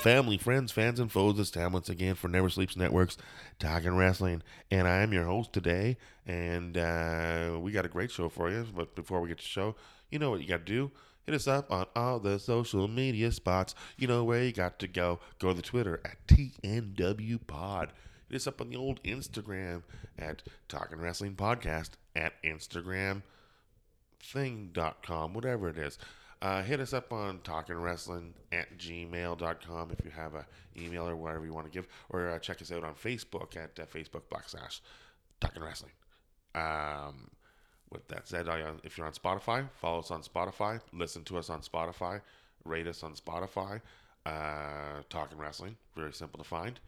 Family, friends, fans, and foes. It's time once again for Never Sleeps Networks Talking Wrestling. And I am your host today. And uh, we got a great show for you. But before we get to the show, you know what you got to do? Hit us up on all the social media spots. You know where you got to go. Go to the Twitter at TNW Pod. Hit us up on the old Instagram at Talking Wrestling Podcast at Instagram thing.com, whatever it is. Uh, hit us up on talkingwrestling at gmail.com if you have a email or whatever you want to give, or uh, check us out on Facebook at uh, Facebook backslash talking wrestling. Um, with that said, if you're on Spotify, follow us on Spotify, listen to us on Spotify, rate us on Spotify. Uh, talking wrestling, very simple to find.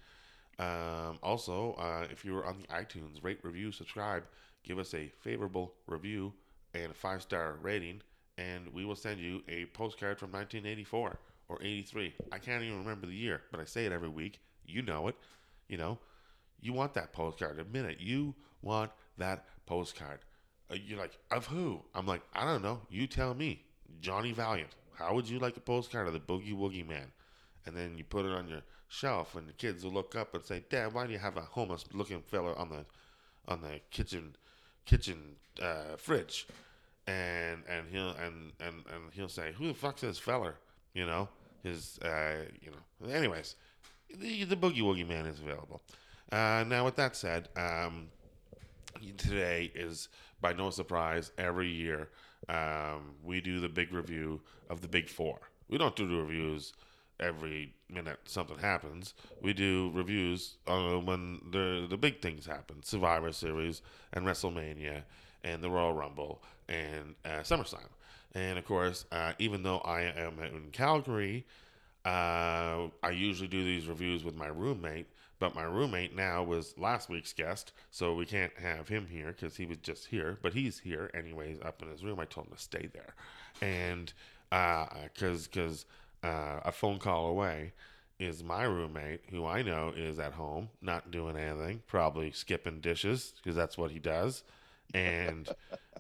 Um, also, uh, if you're on the iTunes, rate, review, subscribe, give us a favorable review and five star rating, and we will send you a postcard from 1984 or 83. I can't even remember the year, but I say it every week. You know it. You know, you want that postcard. Admit it. You want that postcard. Uh, you're like, of who? I'm like, I don't know. You tell me. Johnny Valiant. How would you like a postcard of the Boogie Woogie Man? And then you put it on your shelf, and the kids will look up and say, "Dad, why do you have a homeless-looking fella on the on the kitchen kitchen uh, fridge?" And and he'll and, and and he'll say, "Who the fuck's this feller?" You know, his uh, you know. Anyways, the, the Boogie Woogie Man is available. Uh, now, with that said, um, today is by no surprise. Every year, um, we do the big review of the Big Four. We don't do the reviews every minute something happens. We do reviews uh, when the the big things happen: Survivor Series and WrestleMania and the Royal Rumble and uh, SummerSlam. And of course, uh, even though I am in Calgary, uh, I usually do these reviews with my roommate. But my roommate now was last week's guest, so we can't have him here because he was just here. But he's here anyways, up in his room. I told him to stay there, and because because uh, a phone call away is my roommate, who I know is at home, not doing anything, probably skipping dishes because that's what he does. And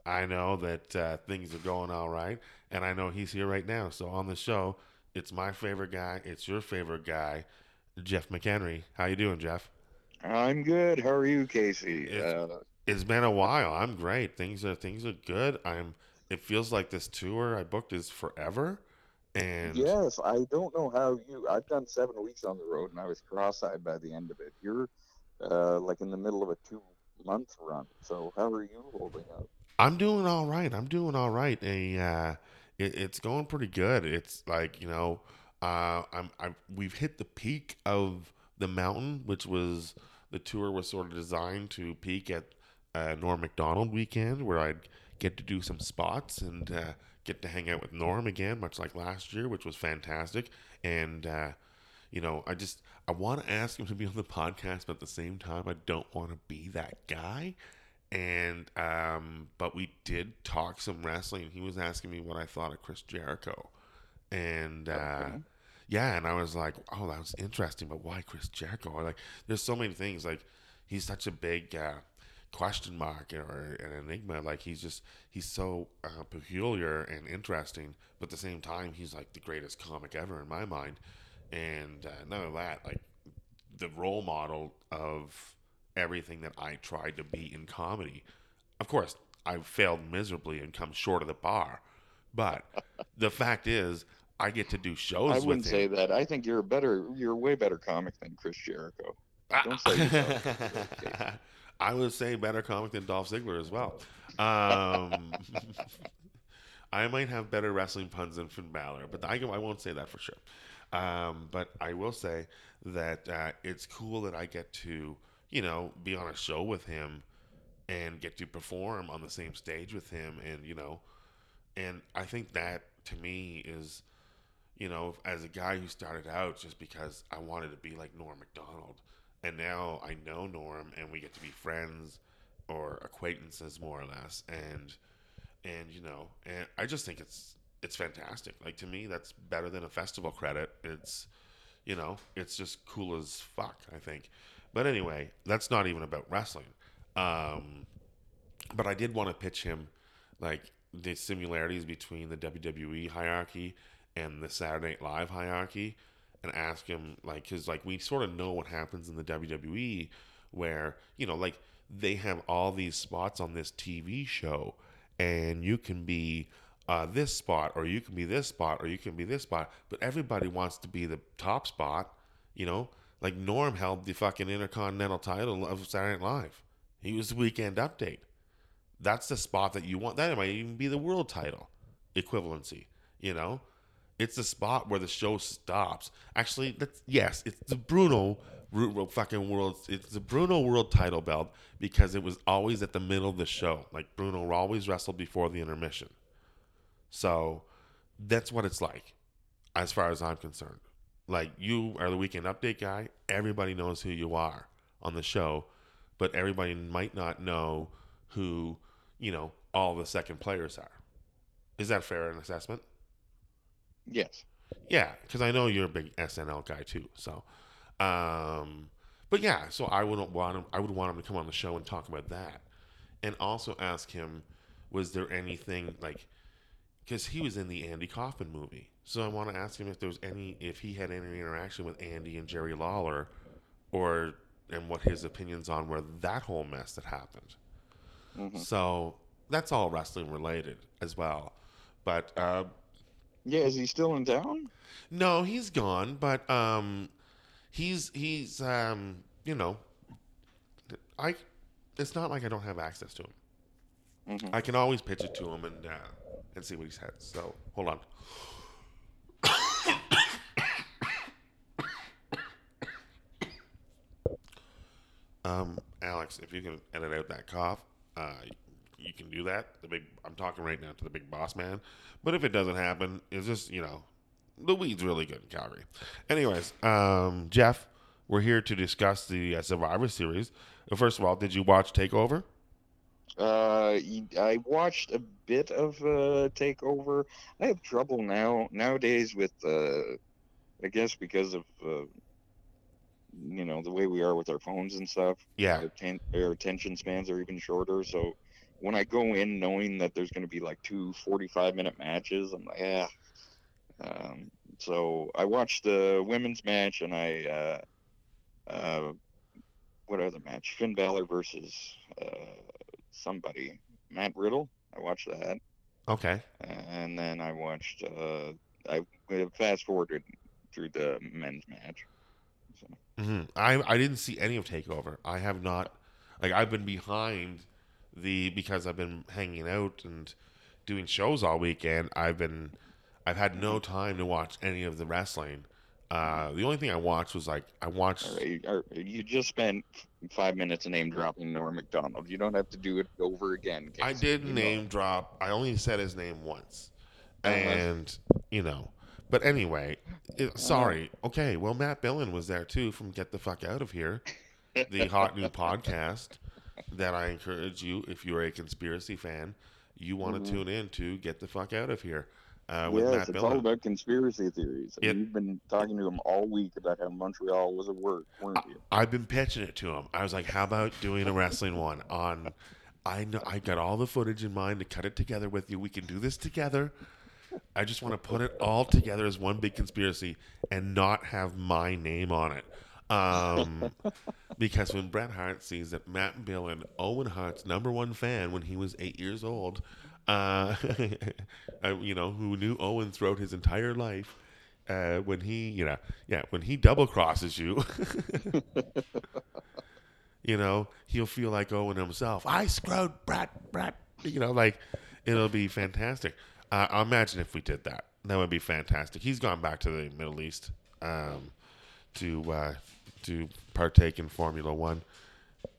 I know that uh, things are going all right, and I know he's here right now. So on the show, it's my favorite guy, it's your favorite guy, Jeff McHenry. How you doing, Jeff? I'm good. How are you, Casey? It's, Uh, it's been a while. I'm great. Things are things are good. I'm. It feels like this tour I booked is forever, and yes, I don't know how you. I've done seven weeks on the road, and I was cross-eyed by the end of it. You're uh, like in the middle of a two-month run. So how are you holding up? I'm doing all right. I'm doing all right. and uh, it, it's going pretty good. It's like you know, uh, I'm, I'm we've hit the peak of the mountain, which was the tour was sort of designed to peak at uh, Norm Macdonald weekend, where I'd get to do some spots and uh, get to hang out with Norm again, much like last year, which was fantastic. And uh, you know, I just I want to ask him to be on the podcast, but at the same time, I don't want to be that guy and um, but we did talk some wrestling. He was asking me what I thought of Chris Jericho, and uh, Okay. yeah, and I was like, oh, that was interesting, but why Chris Jericho? Or like, there's so many things. Like, he's such a big uh, question mark or an enigma. Like, he's just he's so uh, peculiar and interesting, but at the same time, he's like the greatest comic ever in my mind. And uh, none of that, like the role model of everything that I tried to be in comedy. Of course, I failed miserably and come short of the bar. But the fact is, I get to do shows I wouldn't say that. I think you're a better. You're a way better comic than Chris Jericho. Don't say yourself. I would say better comic than Dolph Ziggler as well. Um, I might have better wrestling puns than Finn Balor, but I, I won't say that for sure. Um, but I will say that uh, it's cool that I get to, you know, be on a show with him and get to perform on the same stage with him, and you know, and I think that to me is you know, as a guy who started out just because I wanted to be like Norm Macdonald, and now I know Norm, and we get to be friends or acquaintances more or less, and and you know, and I just think it's it's fantastic. Like to me, that's better than a festival credit. It's you know, it's just cool as fuck. I think. But anyway, that's not even about wrestling. Um, but I did want to pitch him like the similarities between the WWE hierarchy and the Saturday Night Live hierarchy and ask him like cuz like we sort of know what happens in the WWE where you know like they have all these spots on this TV show and you can be uh, this spot or you can be this spot or you can be this spot but everybody wants to be the top spot you know like Norm held the fucking intercontinental title of Saturday Night Live he was the weekend update that's the spot that you want. That might even be the world title equivalency. You know, it's the spot where the show stops. Actually, that's yes, it's the Bruno fucking world. It's the Bruno world title belt because it was always at the middle of the show. Like Bruno always wrestled before the intermission. So that's what it's like, as far as I'm concerned. Like you are the weekend update guy. Everybody knows who you are on the show, but everybody might not know who you know, all the second players are. Is that fair an assessment? Yes. Yeah, because I know you're a big SNL guy too. So, um, but yeah, so I wouldn't want him. I would want him to come on the show and talk about that, and also ask him, was there anything like, because he was in the Andy Kaufman movie. So I want to ask him if there was any, if he had any interaction with Andy and Jerry Lawler, or and what his opinions on where that whole mess that happened. Mm-hmm. So that's all wrestling related as well. But uh, yeah, is he still in town? No, he's gone. But um, he's he's um, you know, I. It's not like I don't have access to him. Mm-hmm. I can always pitch it to him and uh, and see what he says. So hold on. um, Alex, if you can edit out that cough. Uh, you can do that. The big, I'm talking right now to the big boss man. But if it doesn't happen, it's just you know, the weed's really good in Calgary. Anyways, um, Jeff, we're here to discuss the uh, Survivor Series. First of all, did you watch Takeover? Uh, I watched a bit of uh, Takeover. I have trouble now nowadays with, uh, I guess because of uh, you know the way we are with our phones and stuff. Yeah, our, ten- our attention spans are even shorter. So when I go in knowing that there's going to be like two 45 minute matches, I'm like, yeah. Um, so I watched the women's match and I, uh, uh, what other match? Finn Balor versus uh, somebody, Matt Riddle. I watched that. Okay. And then I watched. Uh, I fast forwarded through the men's match. Mm-hmm. I I didn't see any of Takeover. I have not. Like I've been behind the because I've been hanging out and doing shows all weekend. I've been I've had no time to watch any of the wrestling. Uh, the only thing I watched was like I watched. you just spent five minutes name dropping Norm Macdonald. You don't have to do it over again. Casey. I did you name know. drop. I only said his name once, and you know. But anyway, it, uh-huh. sorry. Okay, well, Matt Billen was there too from Get the Fuck Out of Here, the hot new podcast that I encourage you, if you're a conspiracy fan, you want to mm-hmm. tune in to Get the Fuck Out of Here. Uh, with yes, Matt it's all about conspiracy theories. It, You've been talking to him all week about how Montreal was at work, weren't you? I've been pitching it to him. I was like, "How about doing a wrestling one on?" I know I got all the footage in mind to cut it together with you. We can do this together. I just want to put it all together as one big conspiracy and not have my name on it. Um, because when Bret Hart sees that Matt Billen, Owen Hart's number one fan when he was eight years old, uh, you know, who knew Owen throughout his entire life, uh, when he, you know, yeah, when he double crosses you, you know, he'll feel like Owen himself. I screwed Bret, Bret, you know, like it'll be fantastic. Uh, I imagine if we did that, that would be fantastic. He's gone back to the Middle East um, to uh, to partake in Formula One.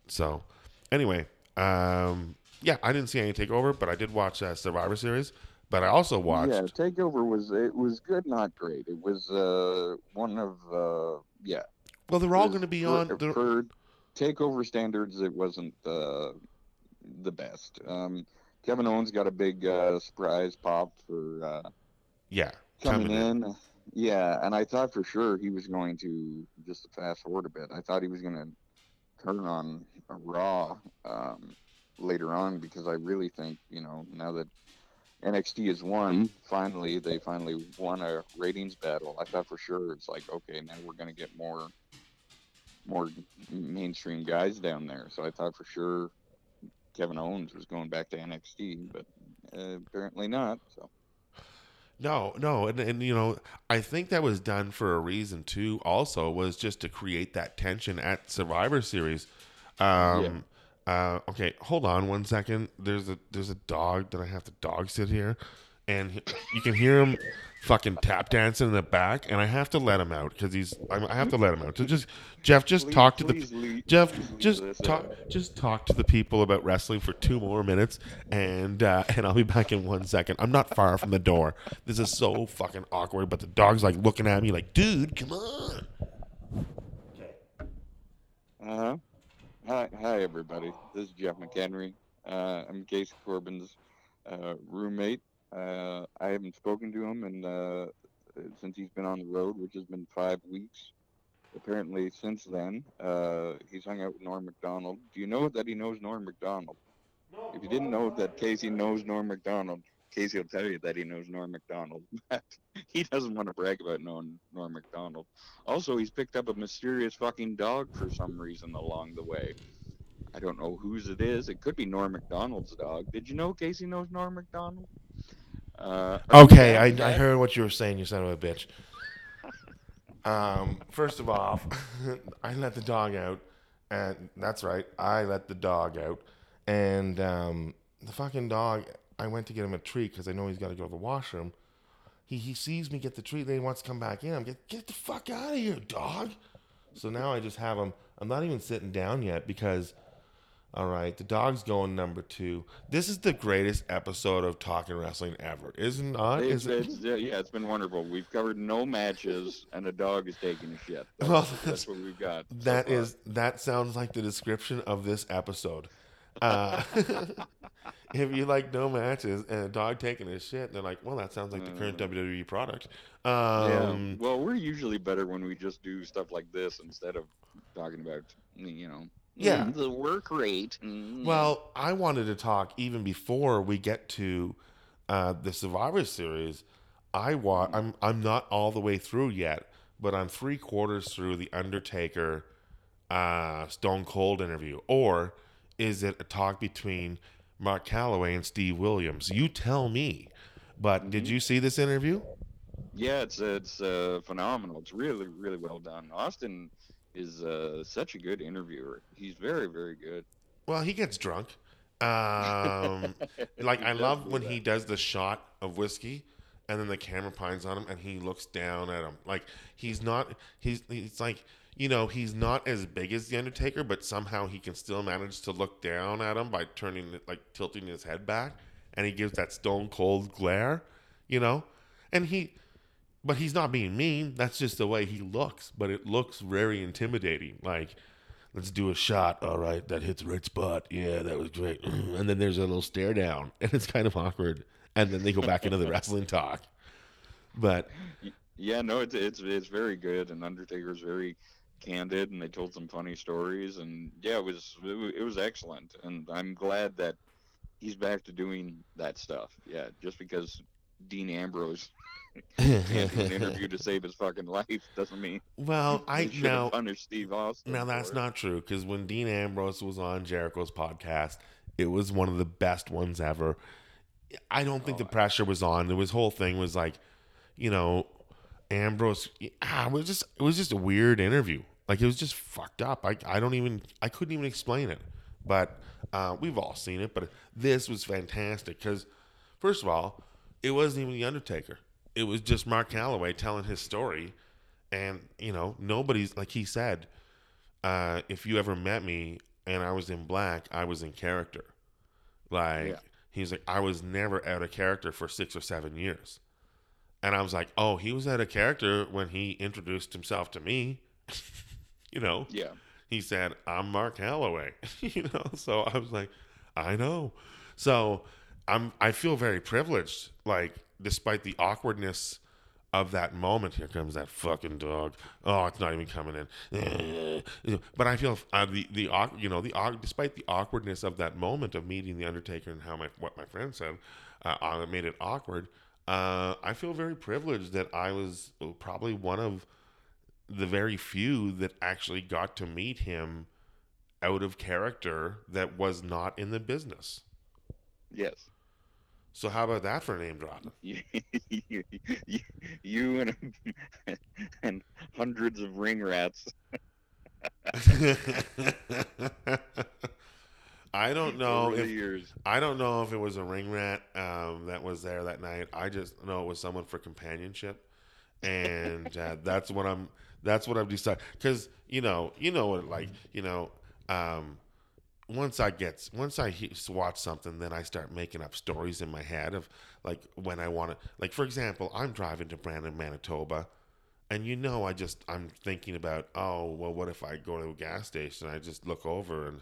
So, anyway, um, yeah, I didn't see any takeover, but I did watch uh, Survivor Series. But I also watched. Yeah, Takeover was it was good, not great. It was uh one of uh yeah. well, they're all going to be on. for Takeover standards. It wasn't uh, the best. Um, Kevin Owens got a big uh, surprise pop for uh, yeah, coming in. Yeah, and I thought for sure he was going to just to fast forward a bit. I thought he was going to turn on a Raw um, later on because I really think you know now that NXT has won, finally they finally won a ratings battle. I thought for sure it's like okay now we're going to get more more mainstream guys down there. So I thought for sure Kevin Owens was going back to NXT, but uh, apparently not. So. No, no, and, and you know, I think that was done for a reason too. Also, was just to create that tension at Survivor Series. Um, uh, okay, hold on one second. There's a there's a dog that I have to dog sit here, and he- you can hear him fucking tap dancing in the back, and I have to let him out because he's I, I have to let him out. So just Jeff, just Please- talk to the please Jeff, just talk, just talk to the people about wrestling for two more minutes, and uh, and I'll be back in one second. I'm not far from the door. This is so fucking awkward, but the dog's like looking at me like, dude, come on. Uh huh. Everybody. This is Jeff McHenry. Uh, I'm Casey Corbin's uh, roommate. Uh, I haven't spoken to him uh, since he's been on the road, which has been five weeks. Apparently, since then, uh, he's hung out with Norm Macdonald. Do you know that he knows Norm Macdonald? If you didn't know that Casey knows Norm Macdonald, Casey will tell you that he knows Norm Macdonald. He doesn't want to brag about knowing Norm Macdonald. Also, he's picked up a mysterious fucking dog for some reason along the way. I don't know whose it is. It could be Norm Macdonald's dog. Did you know Casey knows Norm Macdonald? Uh, Okay, I, I heard what you were saying, you son of a bitch. Um, first of all, I let the dog out, and that's right, I let the dog out, and um, the fucking dog. I went to get him a treat because I know he's got to go to the washroom. He he sees me get the treat, then he wants to come back in. I'm get get the fuck out of here, dog. So now I just have him. I'm not even sitting down yet because. All right, the dog's going number two. This is the greatest episode of Talking Wrestling ever, isn't? It? it's, yeah, yeah, it's been wonderful. We've covered no matches, and a dog is taking a shit. That's, Well, that's, that's- what we've got. so That far. is that sounds like the description of this episode. Uh, if you like no matches and a dog taking a shit, they're like, well, that sounds like the current WWE product. Yeah. Um, Well, we're usually better when we just do stuff like this instead of talking about, you know, Yeah. mm, the work rate. mm, Well, I wanted to talk even before we get to uh, the Survivor Series. I wa- I'm I'm not all the way through yet, but I'm three quarters through the Undertaker uh, Stone Cold interview, or is it a talk between Mark Calaway and Steve Williams? You tell me. But did you see this interview? Yeah, it's it's uh, phenomenal. It's really really well done. Austin is uh, such a good interviewer. He's very very good. Well, he gets drunk. Um, like I love when that. he does the shot of whiskey, and then the camera pines on him, and he looks down at him. Like he's not. He's. He's like you know he's not as big as the Undertaker, but somehow he can still manage to look down at him by turning it like tilting his head back, and he gives that stone cold glare. You know, and he. But he's not being mean. That's just the way he looks. But it looks very intimidating. Like let's do a shot. All right, that hits right spot. Yeah, that was great. And then there's a little stare down, and it's kind of awkward. And then they go back into the wrestling talk. But Yeah, no, it's it's it's very good, and Undertaker's very candid, and they told some funny stories, and yeah, it was it was, excellent, and I'm glad that he's back to doing that stuff. Yeah, just because Dean Ambrose an interview to save his fucking life doesn't mean well, I he should now have Steve Austin. now that's it. not true because when Dean Ambrose was on Jericho's podcast, it was one of the best ones ever. I don't think the pressure was on. His whole thing was like, you know, Ambrose. Ah, it was just it was just a weird interview. Like it was just fucked up. I I don't even I couldn't even explain it. But uh, we've all seen it. But this was fantastic because first of all, it wasn't even the Undertaker. It was just Mark Calaway telling his story, and you know nobody's like he said. Uh, if you ever met me and I was in black, I was in character. Like Yeah. He's like, I was never out of character for six or seven years. And I was like, oh, he was out of character when he introduced himself to me. you know, Yeah. he said, I'm Mark Holloway. you know, so I was like, I know. So I'm I feel very privileged, like, despite the awkwardness of that moment. Here comes that fucking dog. Oh, it's not even coming in. Eh. But I feel uh, the the you know the despite the awkwardness of that moment of meeting the Undertaker and how my what my friend said uh, made it awkward. Uh, I feel very privileged that I was probably one of the very few that actually got to meet him out of character that was not in the business. Yes. So how about that for a name drop? You, you, you, you and and hundreds of ring rats. I don't know if years. I don't know if it was a ring rat um, that was there that night. I just know it was someone for companionship, and uh, that's what I'm. That's what I've decided. Because you know, you know what, like you know, um, once I get once I he- watch something, then I start making up stories in my head of like when I want to. Like for example, I'm driving to Brandon, Manitoba, and you know, I just I'm thinking about oh well, what if I go to a gas station? I just look over and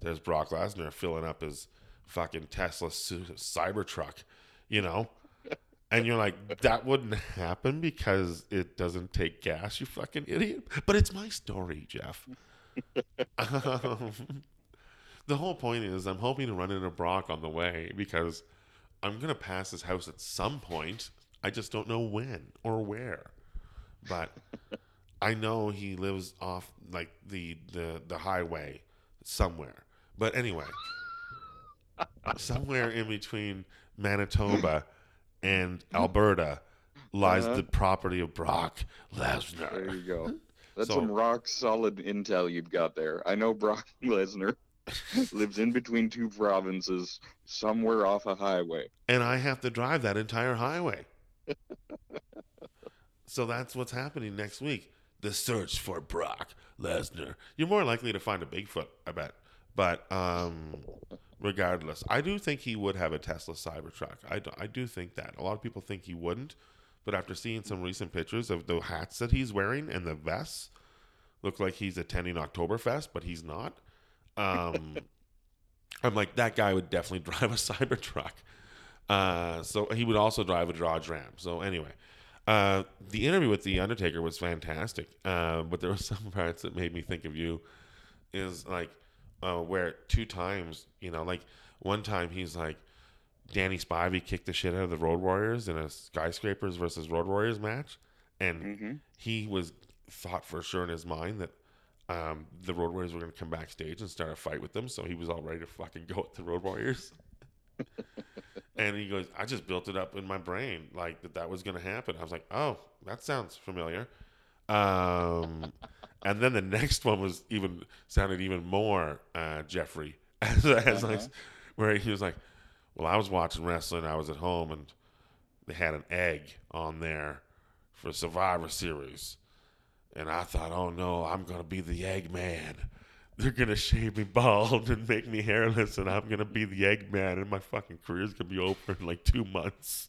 there's Brock Lesnar filling up his fucking Tesla Su- Cybertruck, you know. And you're like, that wouldn't happen because it doesn't take gas, you fucking idiot. But it's my story, Jeff. um, the whole point is, I'm hoping to run into Brock on the way because I'm gonna pass his house at some point. I just don't know when or where. But I know he lives off like the the the highway somewhere. But anyway, somewhere in between Manitoba and Alberta lies Uh-huh. the property of Brock Lesnar. There you go. That's So- some rock solid intel you've got there. I know Brock Lesnar lives in between two provinces, somewhere off a highway. And I have to drive that entire highway. so that's what's happening next week. The search for Brock Lesnar. You're more likely to find a Bigfoot, I bet. But um, regardless, I do think he would have a Tesla Cybertruck. I do, I do think that. A lot of people think he wouldn't. But after seeing some recent pictures of the hats that he's wearing and the vests, look like he's attending Oktoberfest, but he's not. Um, I'm like, that guy would definitely drive a Cybertruck. Uh, so he would also drive a Dodge Ram. So anyway, uh, the interview with the Undertaker was fantastic. Uh, but there were some parts that made me think of you. Is like uh, where two times, you know, like one time he's like, Danny Spivey kicked the shit out of the Road Warriors in a Skyscrapers versus Road Warriors match, and hmm he was thought for sure in his mind that um, the Road Warriors were going to come backstage and start a fight with them. So he was all ready to fucking go with the Road Warriors. and he goes, I just built it up in my brain like that that was going to happen. I was like, oh, that sounds familiar. Um, and then the next one was even sounded even more uh, Jeffrey, as, as Uh-huh. where he was like, well, I was watching wrestling. I was at home and they had an egg on there for Survivor Series. And I thought, oh no, I'm going to be the egg man. They're going to shave me bald and make me hairless, and I'm going to be the egg man, and my fucking career's going to be over in like two months.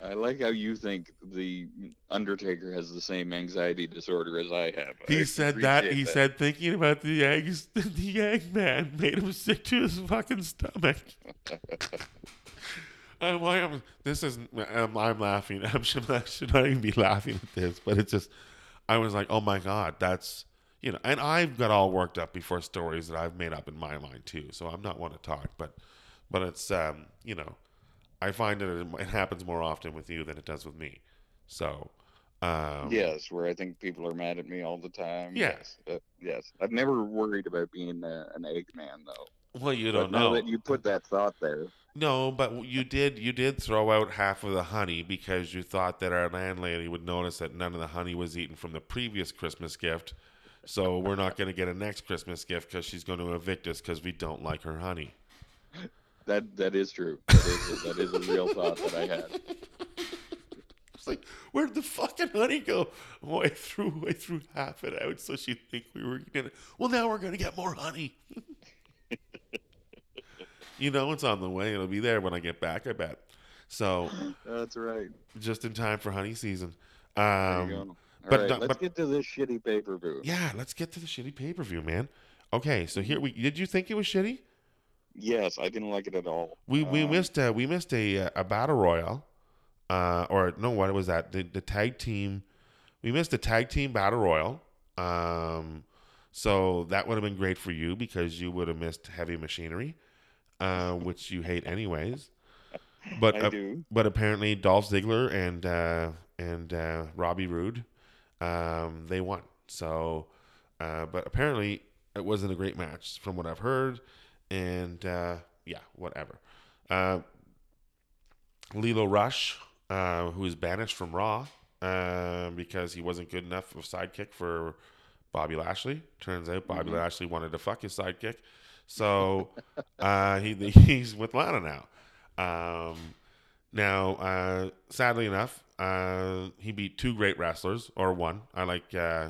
I like how you think the Undertaker has the same anxiety disorder as I have. I He said that. He said thinking about the eggs, the egg man made him sick to his fucking stomach. Uh, why am this is um, I'm laughing. I should, I should not even be laughing at this, but it's just I was like, oh my god, that's you know, and I've got all worked up before stories that I've made up in my mind too. So I'm not one to talk, but but it's um you know, I find that it, it happens more often with you than it does with me. So um, Yes, where I think people are mad at me all the time. Yeah. Yes, uh, yes. I've never worried about being uh, an Eggman though. Well, you don't now know. that you put that thought there, No, but you did you did throw out half of the honey because you thought that our landlady would notice that none of the honey was eaten from the previous Christmas gift. So we're not going to get a next Christmas gift because she's going to evict us because we don't like her honey. that that is true. That is that is a real thought that I had. It's like, where'd the fucking honey go? Oh, I threw I threw half it out so she'd think we were gonna. Well, now we're gonna get more honey. you know it's on the way. It'll be there when I get back. I bet. So That's right. just in time for honey season. There Um, you go. All but right, let's but- get to this shitty pay per view. yeah, let's get to the shitty pay per view, man. Okay, so here we did you think it was shitty? Yes, I didn't like it at all. We we Um, missed a, we missed a uh, a battle royal, uh, or no, what was that? The, the tag team. We missed a tag team battle royal. Um, so that would have been great for you because you would have missed heavy machinery, uh, which you hate anyways. But uh, but apparently Dolph Ziggler and uh, and uh, Robbie Roode, um, they won. So, uh, but apparently it wasn't a great match from what I've heard, and uh, yeah, whatever. Uh, Lio Rush, uh, who is banished from Raw because he wasn't good enough of a sidekick for Bobby Lashley. Turns out Bobby Mhm. Lashley wanted to fuck his sidekick, so uh, he he's with Lana now. Um, now, uh, sadly enough, uh, he beat two great wrestlers, or one. I like uh,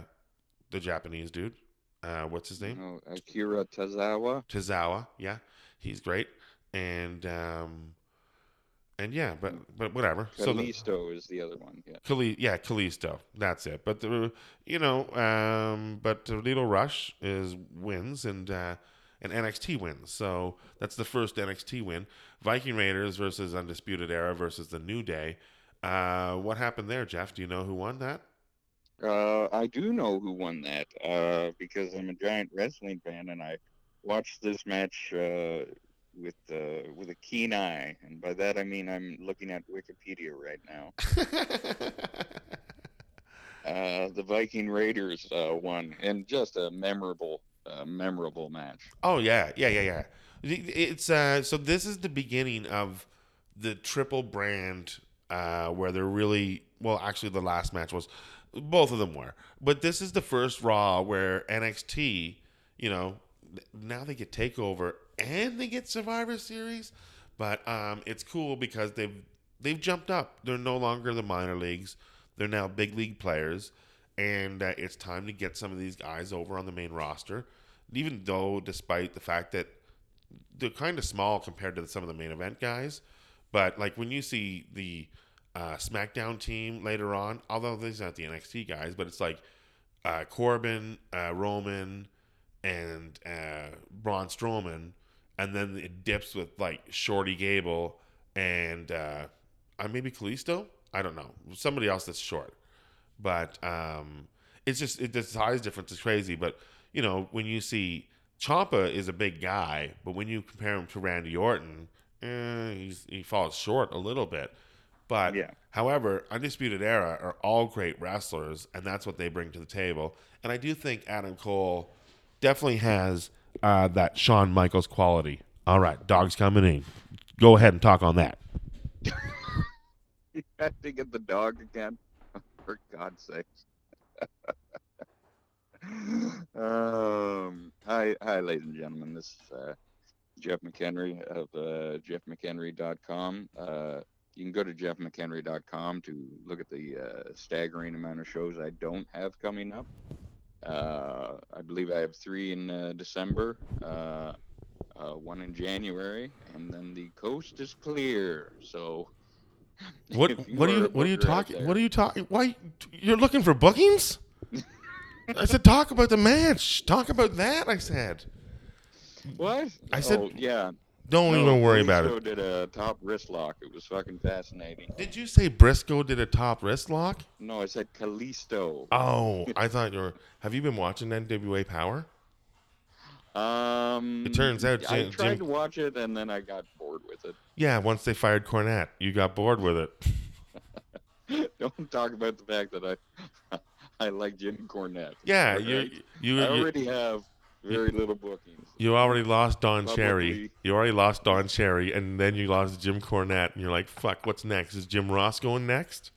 the Japanese dude. Uh, what's his name? Oh, Akira Tozawa. Tozawa. Yeah, he's great. And um, and yeah, but but whatever. So the, Kalisto is the other one. Yeah. Kali, yeah, Kalisto. That's it. But the, you know, um, but Lio Rush is wins and uh, and NXT wins. So that's the first NXT win. Viking Raiders versus Undisputed Era versus the New Day. Uh, what happened there, Jeff? Do you know who won that? Uh, I do know who won that uh, because I'm a giant wrestling fan and I watched this match uh, with uh, with a keen eye, and by that I mean I'm looking at Wikipedia right now. Uh, the Viking Raiders uh, won, and just a memorable, uh, memorable match. Oh yeah, yeah, yeah, yeah. It's uh, so this is the beginning of the triple brand uh, where they're really well. Actually, the last match was both of them were, but this is the first Raw where NXT, you know, now they get Takeover and they get Survivor Series, but um, it's cool because they've they've jumped up. They're no longer the minor leagues. They're now big league players, and uh, it's time to get some of these guys over on the main roster. Even though, despite the fact that they're kind of small compared to some of the main event guys, but like when you see the uh, SmackDown team later on, although these aren't the NXT guys, but it's like uh, Corbin, uh, Roman, and uh, Braun Strowman, and then it dips with like Shorty Gable and uh, uh, maybe Kalisto. I don't know somebody else that's short, but um, it's just it, the size difference is crazy. But you know when you see Ciampa is a big guy, but when you compare him to Randy Orton, eh, he's, he falls short a little bit. But Yeah. however, Undisputed Era are all great wrestlers, and that's what they bring to the table. And I do think Adam Cole definitely has uh, that Shawn Michaels quality. All right, dog's coming in. Go ahead and talk on that. You had to get the dog again, for God's sakes. um, hi, hi, ladies and gentlemen. This is uh, Jeff McHenry of uh, jeffmchenry.com. Uh, you can go to jeffmchenry.com to look at the uh, staggering amount of shows I don't have coming up. Uh, I believe I have three in uh, December, uh, uh, one in January, and then the coast is clear. So, What what are you what are you talking what are you talking why you're looking for bookings? I said talk about the match. Talk about that, I said. What? I said- Oh, yeah. Don't No, even worry about Kalisto it. did a top wrist lock. It was fucking fascinating. Did you say Briscoe did a top wrist lock? No, I said Kalisto. Oh, I thought you were Have you been watching NWA Power? Um, It turns out I tried Jim- to watch it and then I got bored with it. Yeah, once they fired Cornette, you got bored with it. Don't talk about the fact that I I like Jim Cornette. Yeah, Alright? you you I you, already have very little bookings. you already lost Don Cherry. You already lost Don Cherry, and then you lost Jim Cornette, and you're like, "Fuck, what's next? Is Jim Ross going next?"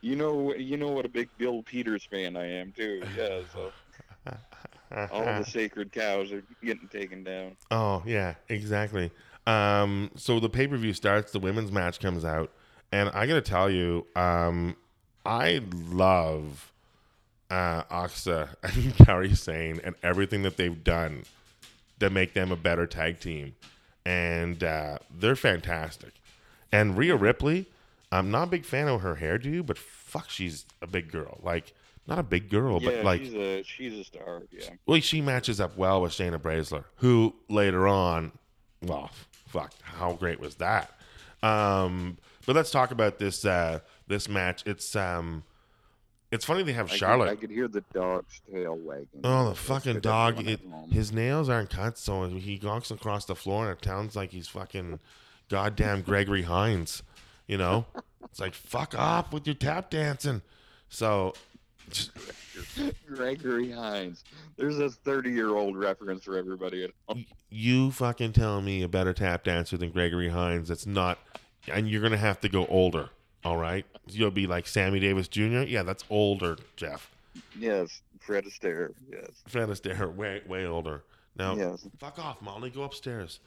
You know, you know what a big Bill Peters fan I am too. Yeah, so all the sacred cows are getting taken down. Oh yeah, exactly. Um, so the pay per view starts. The women's match comes out, and I gotta tell you, um, I love uh, Asuka and Kairi Sane and everything that they've done to make them a better tag team. and uh, they're fantastic. And Rhea Ripley, I'm not a big fan of her hairdo, but fuck, she's a big girl. Like not a big girl, yeah, but like she's a she's a star. Yeah. well, she matches up well with Shayna Baszler, who later on, well, fuck, how great was that? Um, but let's talk about this uh, this match. It's um, it's funny they have I could- Charlotte. I could hear the dog's tail wagging. Oh, the fucking dog! It, his nails aren't cut, so he walks across the floor, and it sounds like he's fucking goddamn Gregory Hines. You know, it's like fuck off with your tap dancing. So, Gregory Hines. There's a 30 year old reference for everybody at home. you fucking tell me a better tap dancer than Gregory Hines. That's not, and you're gonna have to go older. All right, you'll be like Sammy Davis Jr. Yeah, that's older, Jeff. Yes, Fred Astaire. Yes. Fred Astaire, way way older. Now, Yes. fuck off, Molly. Go upstairs.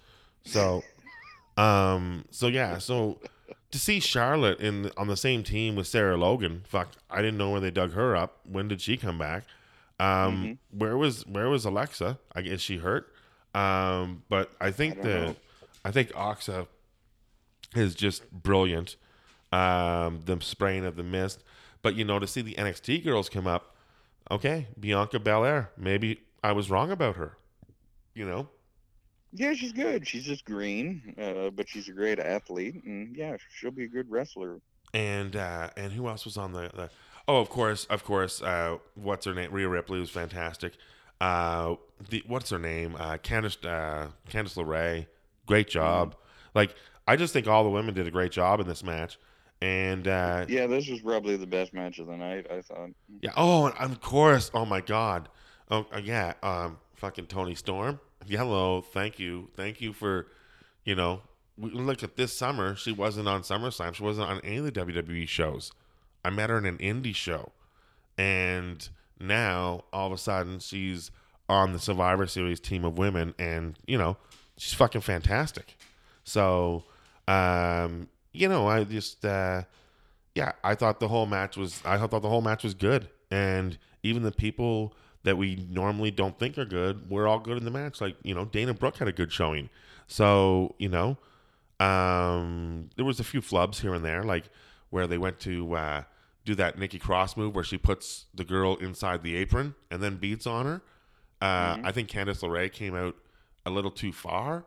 So, um, so yeah, so to see Charlotte in on the same team with Sarah Logan, fuck, I didn't know where they dug her up. When did she come back? Um, where was where was Alexa? I guess she hurt. Um, but I think I the know. I think Asuka is just brilliant. Um, the spraying of the mist, but you know to see the NXT girls come up, okay, Bianca Belair. Maybe I was wrong about her. You know, Yeah, she's good. She's just green, uh, but she's a great athlete, and yeah, she'll be a good wrestler. and uh, and who else was on the, the oh of course of course uh, what's her name Rhea Ripley was fantastic uh, the what's her name uh, Candice uh, Candice LeRae great job like I just think all the women did a great job in this match and uh, Yeah, this was probably the best match of the night. I thought. yeah oh and of course oh my god oh uh, yeah um fucking Toni Storm hello thank you. Thank you for you know look at this summer she wasn't on SummerSlam she wasn't on any of the WWE shows. I met her in an indie show. And now all of a sudden she's on the Survivor Series team of women and you know she's fucking fantastic. So um you know I just uh yeah, I thought the whole match was I thought the whole match was good, and even the people that we normally don't think are good were all good in the match. Like you know, Dana Brooke had a good showing, so you know, um, there was a few flubs here and there, like where they went to uh, do that Nikki Cross move where she puts the girl inside the apron and then beats on her. Uh, I think Candice LeRae came out a little too far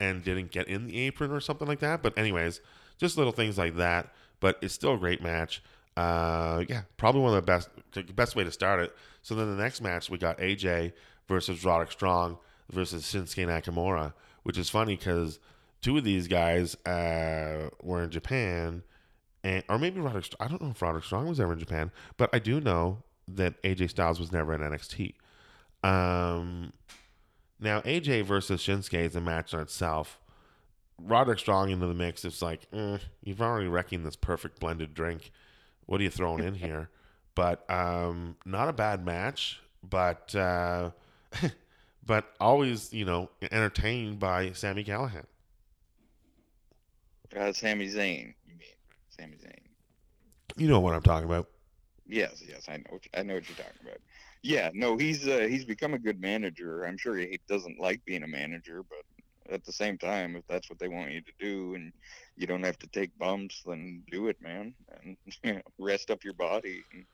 and didn't get in the apron or something like that. But anyways, just little things like that. But it's still a great match. Uh, yeah, probably one of the best the best way to start it. So then the next match we got AJ versus Roderick Strong versus Shinsuke Nakamura, which is funny because two of these guys uh, were in Japan, and or maybe Roderick. Str- I don't know if Roderick Strong was ever in Japan, but I do know that AJ Styles was never in NXT. Um, now AJ versus Shinsuke is a match on itself. Roderick Strong into the mix. It's like eh, you've already wrecking this perfect blended drink. What are you throwing in here? But um, not a bad match. But uh, but always you know entertained by Sammy Callahan. Uh, Sami Zayn, you mean? Sami Zayn. You know what I'm talking about. Yes, yes, I know. What you, I know what you're talking about. Yeah, no, he's uh, he's become a good manager. I'm sure he doesn't like being a manager, but at the same time, if that's what they want you to do, and you don't have to take bumps, then do it, man, and rest up your body. And,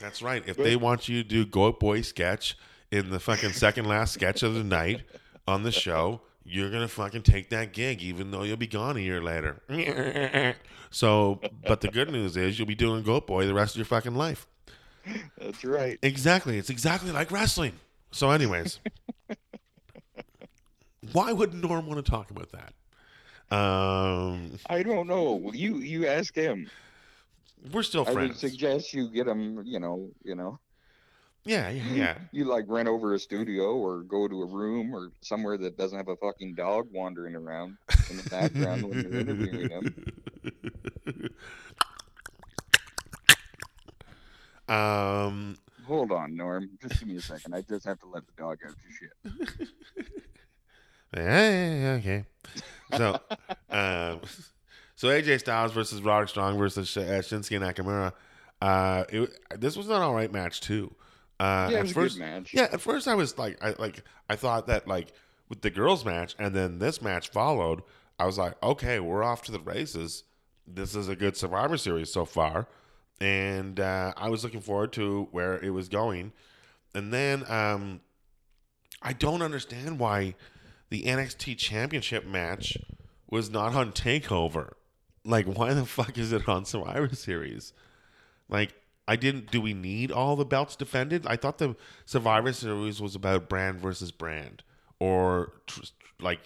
That's right. If But- they want you to do Goat Boy sketch in the fucking second last sketch of the night on the show, you're gonna fucking take that gig, even though you'll be gone a year later. so, but the good news is you'll be doing Goat Boy the rest of your fucking life. that's right. Exactly. It's exactly like wrestling. So, anyways, why would Norm want to talk about that? Um, I don't know. You you ask him. We're still friends. I would suggest you get him. You know, you know. yeah, yeah, yeah. You like rent over a studio or go to a room or somewhere that doesn't have a fucking dog wandering around in the background when you're interviewing him. Um, Hold on, Norm. Just give me a second. I just have to let the dog out to shit. yeah, yeah, yeah, okay. So, um, so AJ Styles versus Roderick Strong versus uh, Shinsuke Nakamura. Uh, it, this was an all right match too. Uh, Yeah, it at was a first, good match. yeah, at first I was like, I like, I thought that like with the girls match, and then this match followed. I was like, okay, we're off to the races. This is a good Survivor Series so far, and uh, I was looking forward to where it was going. And then um, I don't understand why the NXT Championship match was not on Takeover. Like, why the fuck is it on Survivor Series? Like, I didn't. Do we need all the belts defended? I thought the Survivor Series was about brand versus brand, or tr- like,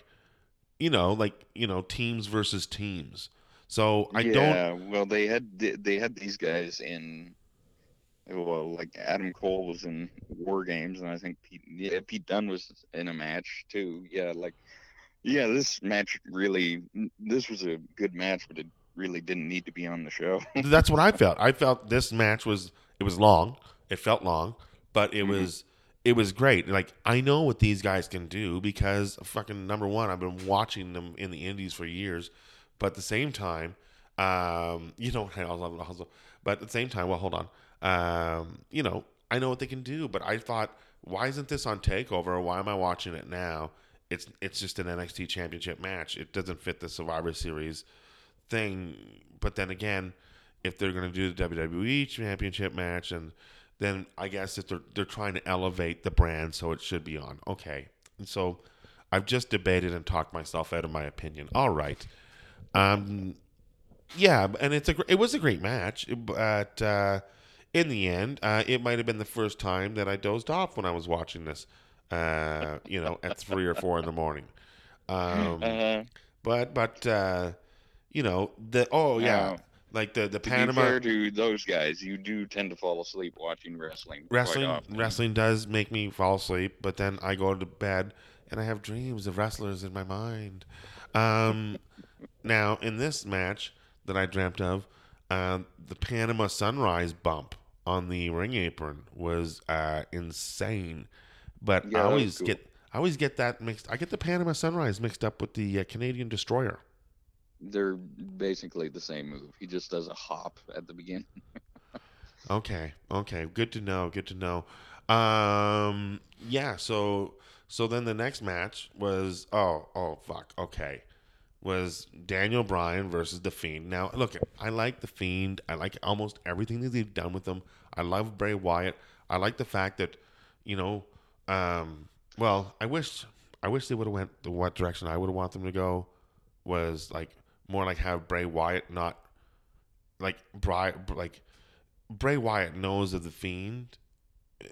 you know, like you know, teams versus teams. So I don't. Yeah, well, they had they had these guys in. Well, like Adam Cole was in War Games, and I think Pete, yeah, Pete Dunne was in a match too. Yeah, like, yeah, this match really, this was a good match, but it really didn't need to be on the show. That's what I felt. I felt this match was it was long. It felt long, but it Mhm. was it was great. Like I know what these guys can do because fucking number one, I've been watching them in the indies for years. But at the same time, um, you know, I also, also, but at the same time, well, hold on. Um, you know, I know what they can do, but I thought, why isn't this on Takeover? Why am I watching it now? It's it's just an NXT Championship match. It doesn't fit the Survivor Series thing. But then again, if they're going to do the WWE Championship match, and then I guess if they're they're trying to elevate the brand, so it should be on. Okay, and so I've just debated and talked myself out of my opinion. All right, um, yeah, and it's a it was a great match, but uh, in the end, uh, it might have been the first time that I dozed off when I was watching this. Uh, you know, at three or four in the morning. Um, uh, but but uh, you know the oh yeah, like the the to Panama be fair to those guys, you do tend to fall asleep watching wrestling. quite wrestling often. wrestling does make me fall asleep, but then I go to bed and I have dreams of wrestlers in my mind. Um, now in this match that I dreamt of, uh, the Panama Sunrise bump on the ring apron was uh, insane. But Yeah, I always cool. get I always get that mixed. I get the Panama Sunrise mixed up with the uh, Canadian Destroyer. They're basically the same move. He just does a hop at the beginning. Okay, okay, good to know. Good to know. Um, yeah. So, so then the next match was oh oh fuck okay, was Daniel Bryan versus the Fiend. Now look, I like the Fiend. I like almost everything that they've done with them. I love Bray Wyatt. I like the fact that, you know, um, well, I wish I wish they would have went the what direction I would have want them to go was like more like have Bray Wyatt not like Bray like Bray Wyatt knows of the Fiend,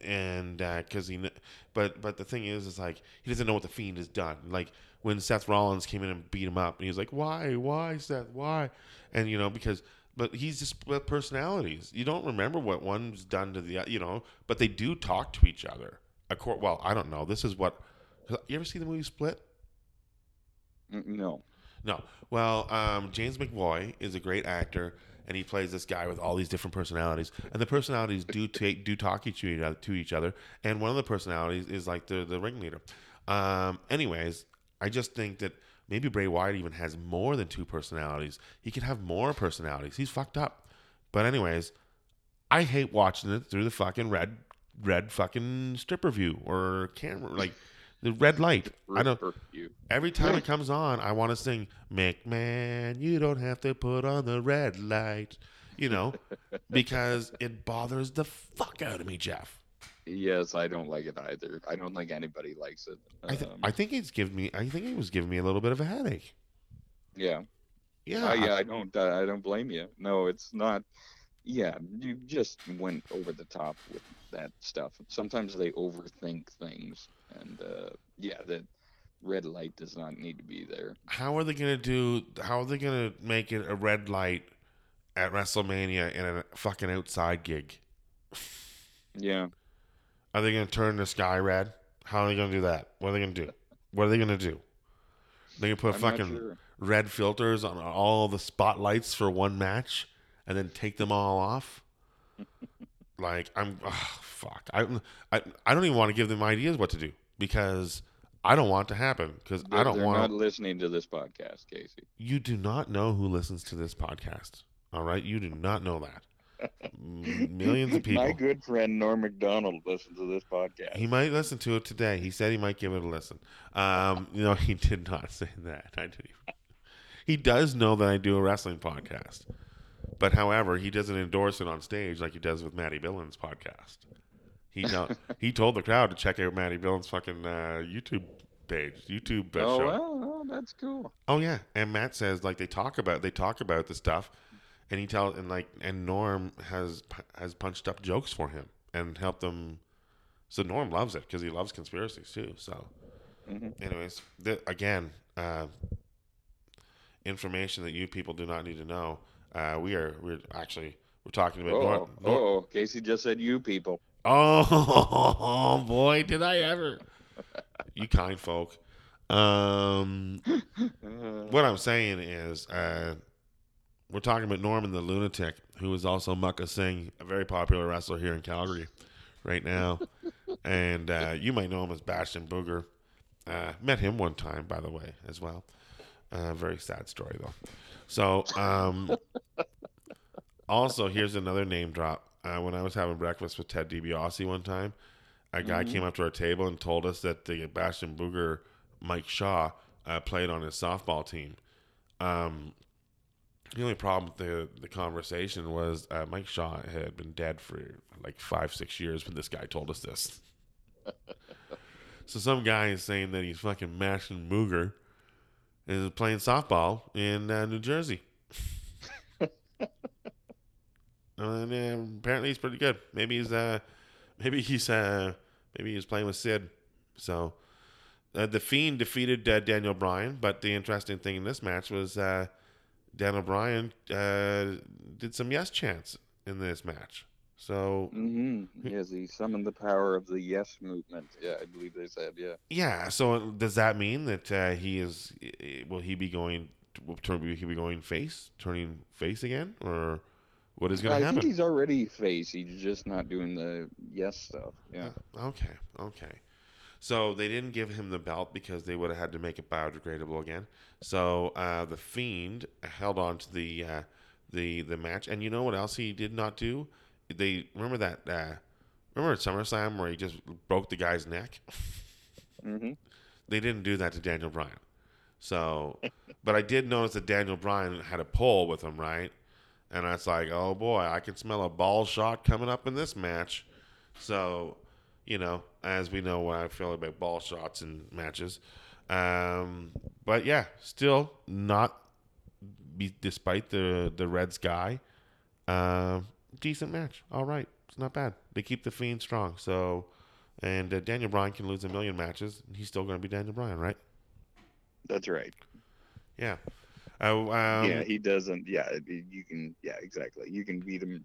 and because he, kn- but but the thing is, is like he doesn't know what the Fiend has done. Like when Seth Rollins came in and beat him up, and he was like, "Why, why, Seth, why?" And you know because, but he's just split personalities. You don't remember what one's done to the, you know, but they do talk to each other. Acor- well, I don't know. This is what. You ever see the movie Split? No. No. Well, um, James McAvoy is a great actor, and he plays this guy with all these different personalities. And the personalities do take do talk each other to each other. And one of the personalities is like the the ringleader. Um, anyways, I just think that maybe Bray Wyatt even has more than two personalities. He could have more personalities. He's fucked up. But anyways, I hate watching it through the fucking red red fucking stripper view or camera like the red light. I don't. Every time it comes on, I want to sing McMahon. You don't have to put on the red light, you know, because it bothers the fuck out of me, Jeff. Yes, I don't like it either. I don't think anybody likes it. I, th- Um, I think it's giving me. I think it was giving me a little bit of a headache. yeah. Yeah, Uh, yeah, I don't. Uh, I don't blame you. No, it's not. Yeah, you just went over the top with that stuff. Sometimes they overthink things, and uh, yeah, the red light does not need to be there. How are they gonna do? How are they gonna make it a red light at WrestleMania in a fucking outside gig? Yeah, Are they gonna turn the sky red? How are they gonna do that? What are they gonna do? What are they gonna do? They gonna put I'm fucking sure. red filters on all the spotlights for one match and then take them all off. like I'm, oh, fuck. I, I, I don't even want to give them ideas what to do because I don't want to happen because I don't want. not listening to this podcast, Casey. You do not know who listens to this podcast. All right, you do not know that. Millions of people. My good friend Norm Macdonald listens to this podcast. He might listen to it today. He said he might give it a listen. Um, you know, he did not say that. I didn't. Even, he does know that I do a wrestling podcast, but however, he doesn't endorse it on stage like he does with Matty Billins' podcast. He he told the crowd to check out Matty Billins' fucking uh, YouTube page, YouTube uh, oh, show. well, well, that's cool. Oh yeah, and Matt says like they talk about they talk about the stuff, and he tells and like and Norm has has punched up jokes for him and helped them. So Norm loves it because he loves conspiracies too. So, Mhm. anyways, th- again, uh, information that you people do not need to know. Uh, we are we're actually we're talking about Oh, oh, Casey just said you people. Oh boy, did I ever! You kind folk. Um, what I'm saying is, uh, we're talking about Norman the Lunatic, who is also Makhan Singh, a very popular wrestler here in Calgary right now. and uh, you might know him as Bastion Booger. Uh, met him one time, by the way, as well. Uh, very sad story, though. So, um, also, here's another name drop. Uh, when I was having breakfast with Ted DiBiase one time, a guy came up to our table and told us that the Bastion Booger, Mike Shaw, uh, played on his softball team. Um, the only problem with the the conversation was uh, Mike Shaw had been dead for like five six years when this guy told us this. so some guy is saying that he's fucking mashing Booger is playing softball in uh, New Jersey. and uh, apparently he's pretty good. Maybe he's uh, maybe he's uh, maybe he's playing with Sid. So uh, the Fiend defeated uh, Daniel Bryan, but the interesting thing in this match was uh, Daniel Bryan uh, did some yes chants in this match. So hmm Yes, he summoned the power of the yes movement. Yeah, I believe they said. Yeah. yeah, so does that mean that uh, he is? Will he be going? Will he be going face, turning face again, or what is going to happen? I think he's already face. He's just not doing the yes stuff. Yeah. Okay, okay. So they didn't give him the belt because they would have had to make it biodegradable again. So uh, the Fiend held on to the uh, the the match, and you know what else he did not do? They remember that uh, remember at SummerSlam where he just broke the guy's neck. hmm They didn't do that to Daniel Bryan. So, but I did notice that Daniel Bryan had a pole with him, right? And I was like, oh boy, I can smell a ball shot coming up in this match. So, you know, as we know what I feel about ball shots and matches. Um, but yeah, still not, be, despite the the red sky, uh, decent match. All right, it's not bad. They keep the fiend strong. So, and uh, Daniel Bryan can lose a million matches, and he's still going to be Daniel Bryan, right? That's right. Yeah. Uh, um, yeah, he doesn't. Yeah, you can. Yeah, exactly. You can beat him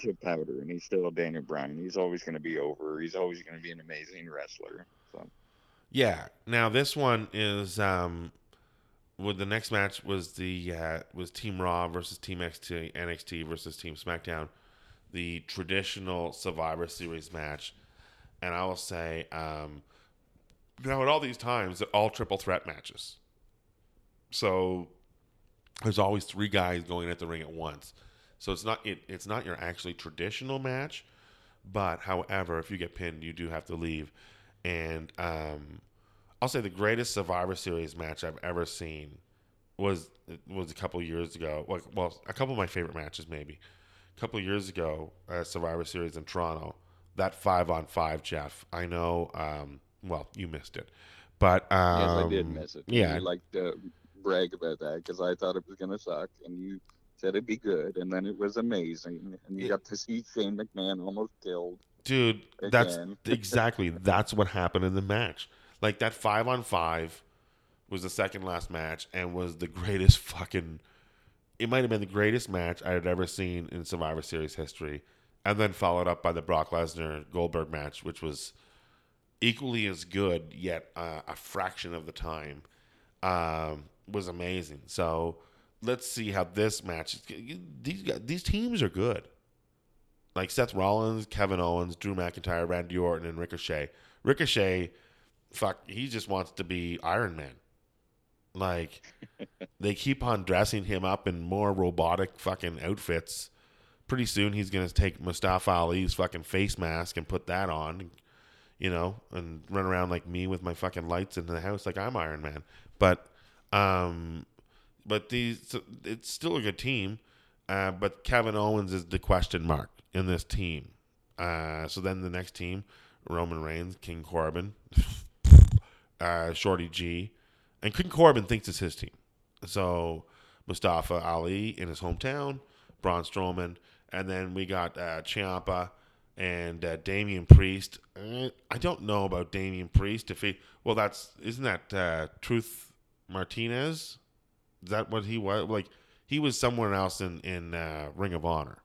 to powder, and he's still Daniel Bryan. He's always going to be over. He's always going to be an amazing wrestler. So Yeah. Now this one is um well, the next match was the uh, was Team Raw versus Team XT NXT versus Team SmackDown, the traditional Survivor Series match, and I will say um, now at all these times they're all triple threat matches, so there's always three guys going at the ring at once, so it's not it, it's not your actually traditional match, but however if you get pinned you do have to leave, and um, I'll say the greatest Survivor Series match I've ever seen was was a couple years ago. Well, well, a couple of my favorite matches maybe. A couple of years ago, uh, Survivor Series in Toronto. That five on five, Jeff. I know. Um, well, you missed it, but um, yes, I did miss it. Yeah, I like to brag about that because I thought it was going to suck, and you said it'd be good, and then it was amazing, and you It- got to see Shane McMahon almost killed. dude. That's exactly that's what happened in the match. Like that five on five was the second last match and was the greatest fucking. It might have been the greatest match I had ever seen in Survivor Series history, and then followed up by the Brock Lesnar Goldberg match, which was equally as good yet uh, a fraction of the time. Um, was amazing. So let's see how this match. These guys, these teams are good like Seth Rollins, Kevin Owens, Drew McIntyre, Randy Orton, and Ricochet. Ricochet, fuck, he just wants to be Iron Man. Like, they keep on dressing him up in more robotic fucking outfits pretty soon he's gonna take Mustafa Ali's fucking face mask and put that on, you know, and run around like me with my fucking lights in the house like I'm Iron Man. But, um, but these it's still a good team. Uh, but Kevin Owens is the question mark in this team. Uh, so then the next team, Roman Reigns, King Corbin, uh, Shorty G, and King Corbin thinks it's his team. So Mustafa Ali in his hometown, Braun Strowman, and then we got uh, Ciampa and uh, Damian Priest. Uh, I don't know about Damian Priest. If he, well, that's isn't that uh, Truth Martinez? Is that what he was? Like he was somewhere else in in uh, Ring of Honor.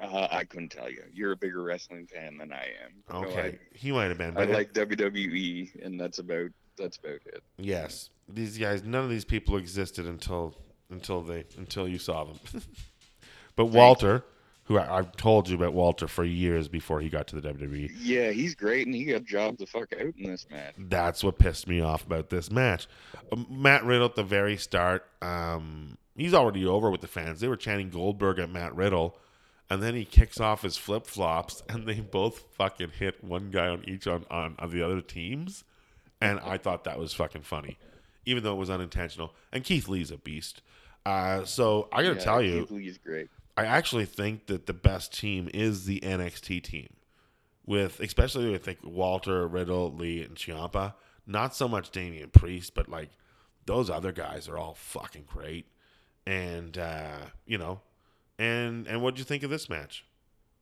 Uh, I couldn't tell you. You're a bigger wrestling fan than I am. No, Okay, he might have been. I, I But like WWE, and that's about that's about it. yes, these guys. None of these people existed until until they until you saw them. but Walter, who I, I've told you about Walter for years before he got to the WWE. Yeah, he's great, and he got jobbed the fuck out in this match. That's what pissed me off about this match. Um, Matt Riddle at the very start, um, he's already over with the fans. They were chanting Goldberg at Matt Riddle, and then he kicks off his flip flops, and they both fucking hit one guy on each on, on, on the other teams. And I thought that was fucking funny, even though it was unintentional. And Keith Lee's a beast. Uh, so I got to Yeah, tell you, Keith Lee's great. I actually think that the best team is the NXT team, with especially with like Walter, Riddle, Lee, and Ciampa. Not so much Damian Priest, but like those other guys are all fucking great. And uh, you know, and and what would you think of this match?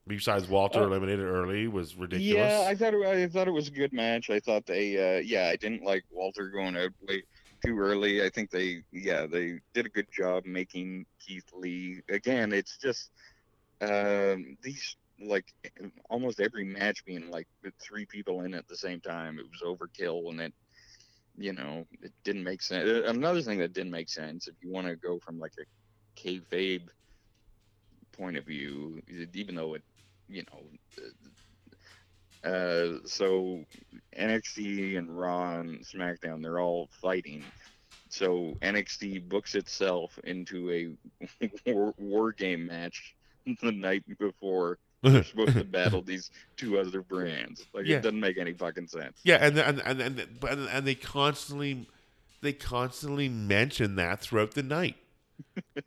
Besides Walter Uh, eliminated early was ridiculous. Yeah, I thought it, I thought it was a good match. I thought they, uh, yeah, I didn't like Walter going out way too early. I think they, yeah, they did a good job making Keith Lee. Again, it's just um, these like almost every match being like with three people in at the same time. It was overkill, and it, you know, it didn't make sense. Uh, Another thing that didn't make sense, if you want to go from like a kayfabe point of view, even though it, you know. Uh, so NXT and Raw and SmackDown, they're all fighting. So NXT books itself into a war, war game match the night before they're supposed to battle these two other brands. Like Yeah. it doesn't make any fucking sense. Yeah, and and and and, and they constantly they constantly mention that throughout the night.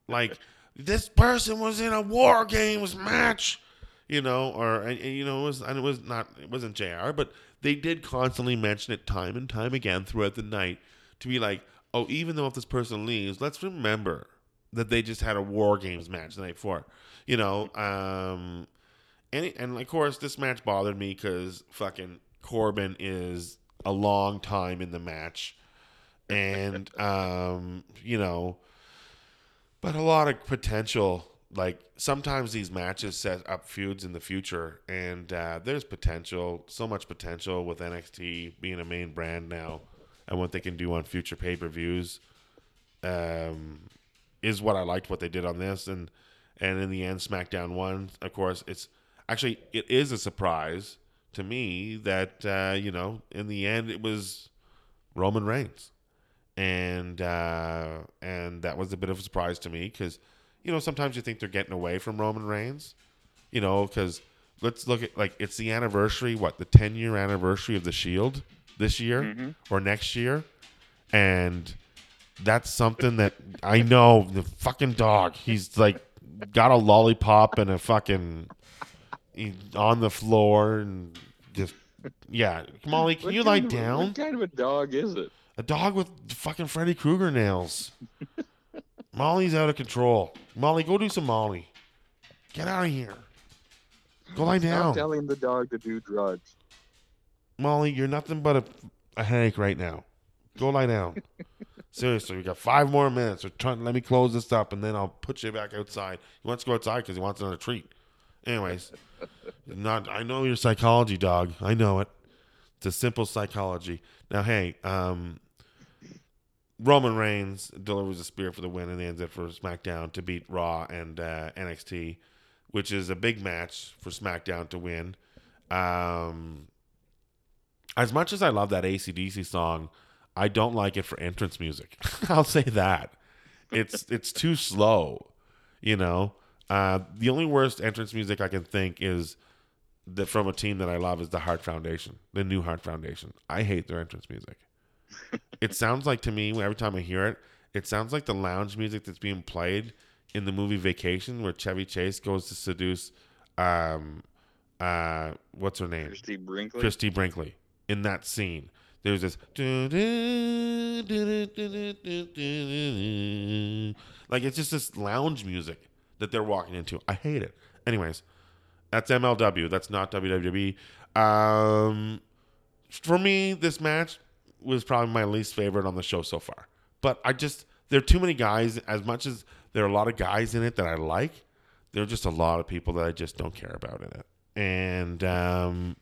like this person was in a war games match, you know, or and, and, you know it was and it was not it wasn't Jr. But they did constantly mention it time and time again throughout the night to be like, oh, even though if this person leaves, let's remember that they just had a war games match the night before, you know. Um, and and of course this match bothered me because fucking Corbin is a long time in the match, and um, you know, but a lot of potential. Like sometimes these matches set up feuds in the future, and uh, there's potential, so much potential with NXT being a main brand now, and what they can do on future pay per views. Um, is what I liked what they did on this, and and in the end, SmackDown won. Of course, it's actually it is a surprise to me that uh, you know in the end it was Roman Reigns, and uh, and that was a bit of a surprise to me because you know sometimes you think they're getting away from Roman Reigns, you know because let's look at like it's the anniversary what the 10 year anniversary of the Shield this year mm-hmm. or next year, and that's something that I know the fucking dog. He's like got a lollipop and a fucking on the floor and just yeah. Molly, can What you lie of down? What kind of a dog is it? A dog with fucking Freddy Krueger nails. Molly's out of control. Molly, go do some Molly. Get out of here. Go lie Stop down. telling the dog to do drugs. Molly, you're nothing but a, a headache right now. Go lie down. Seriously, we got five more minutes. Or trying, let me close this up, and then I'll put you back outside. He wants to go outside because he wants another treat. Anyways, not. I know your psychology, dog. I know it. It's a simple psychology. Now, hey, um, Roman Reigns delivers a spear for the win and ends it for SmackDown to beat Raw and uh, NXT, which is a big match for SmackDown to win. Um, as much as I love that ACDC song, I don't like it for entrance music. I'll say that. It's it's too slow, you know. Uh, the only worst entrance music I can think is that from a team that I love is the Heart Foundation, the new Heart Foundation. I hate their entrance music. It sounds like to me every time I hear it, it sounds like the lounge music that's being played in the movie Vacation, where Chevy Chase goes to seduce, um, uh, what's her name, Christie Brinkley. Christie Brinkley. In that scene, there's this like it's just this lounge music that they're walking into. I hate it. Anyways, that's MLW. That's not WWE. Um, for me, this match was probably my least favorite on the show so far. But I just there are too many guys. As much as there are a lot of guys in it that I like, there are just a lot of people that I just don't care about in it. And um,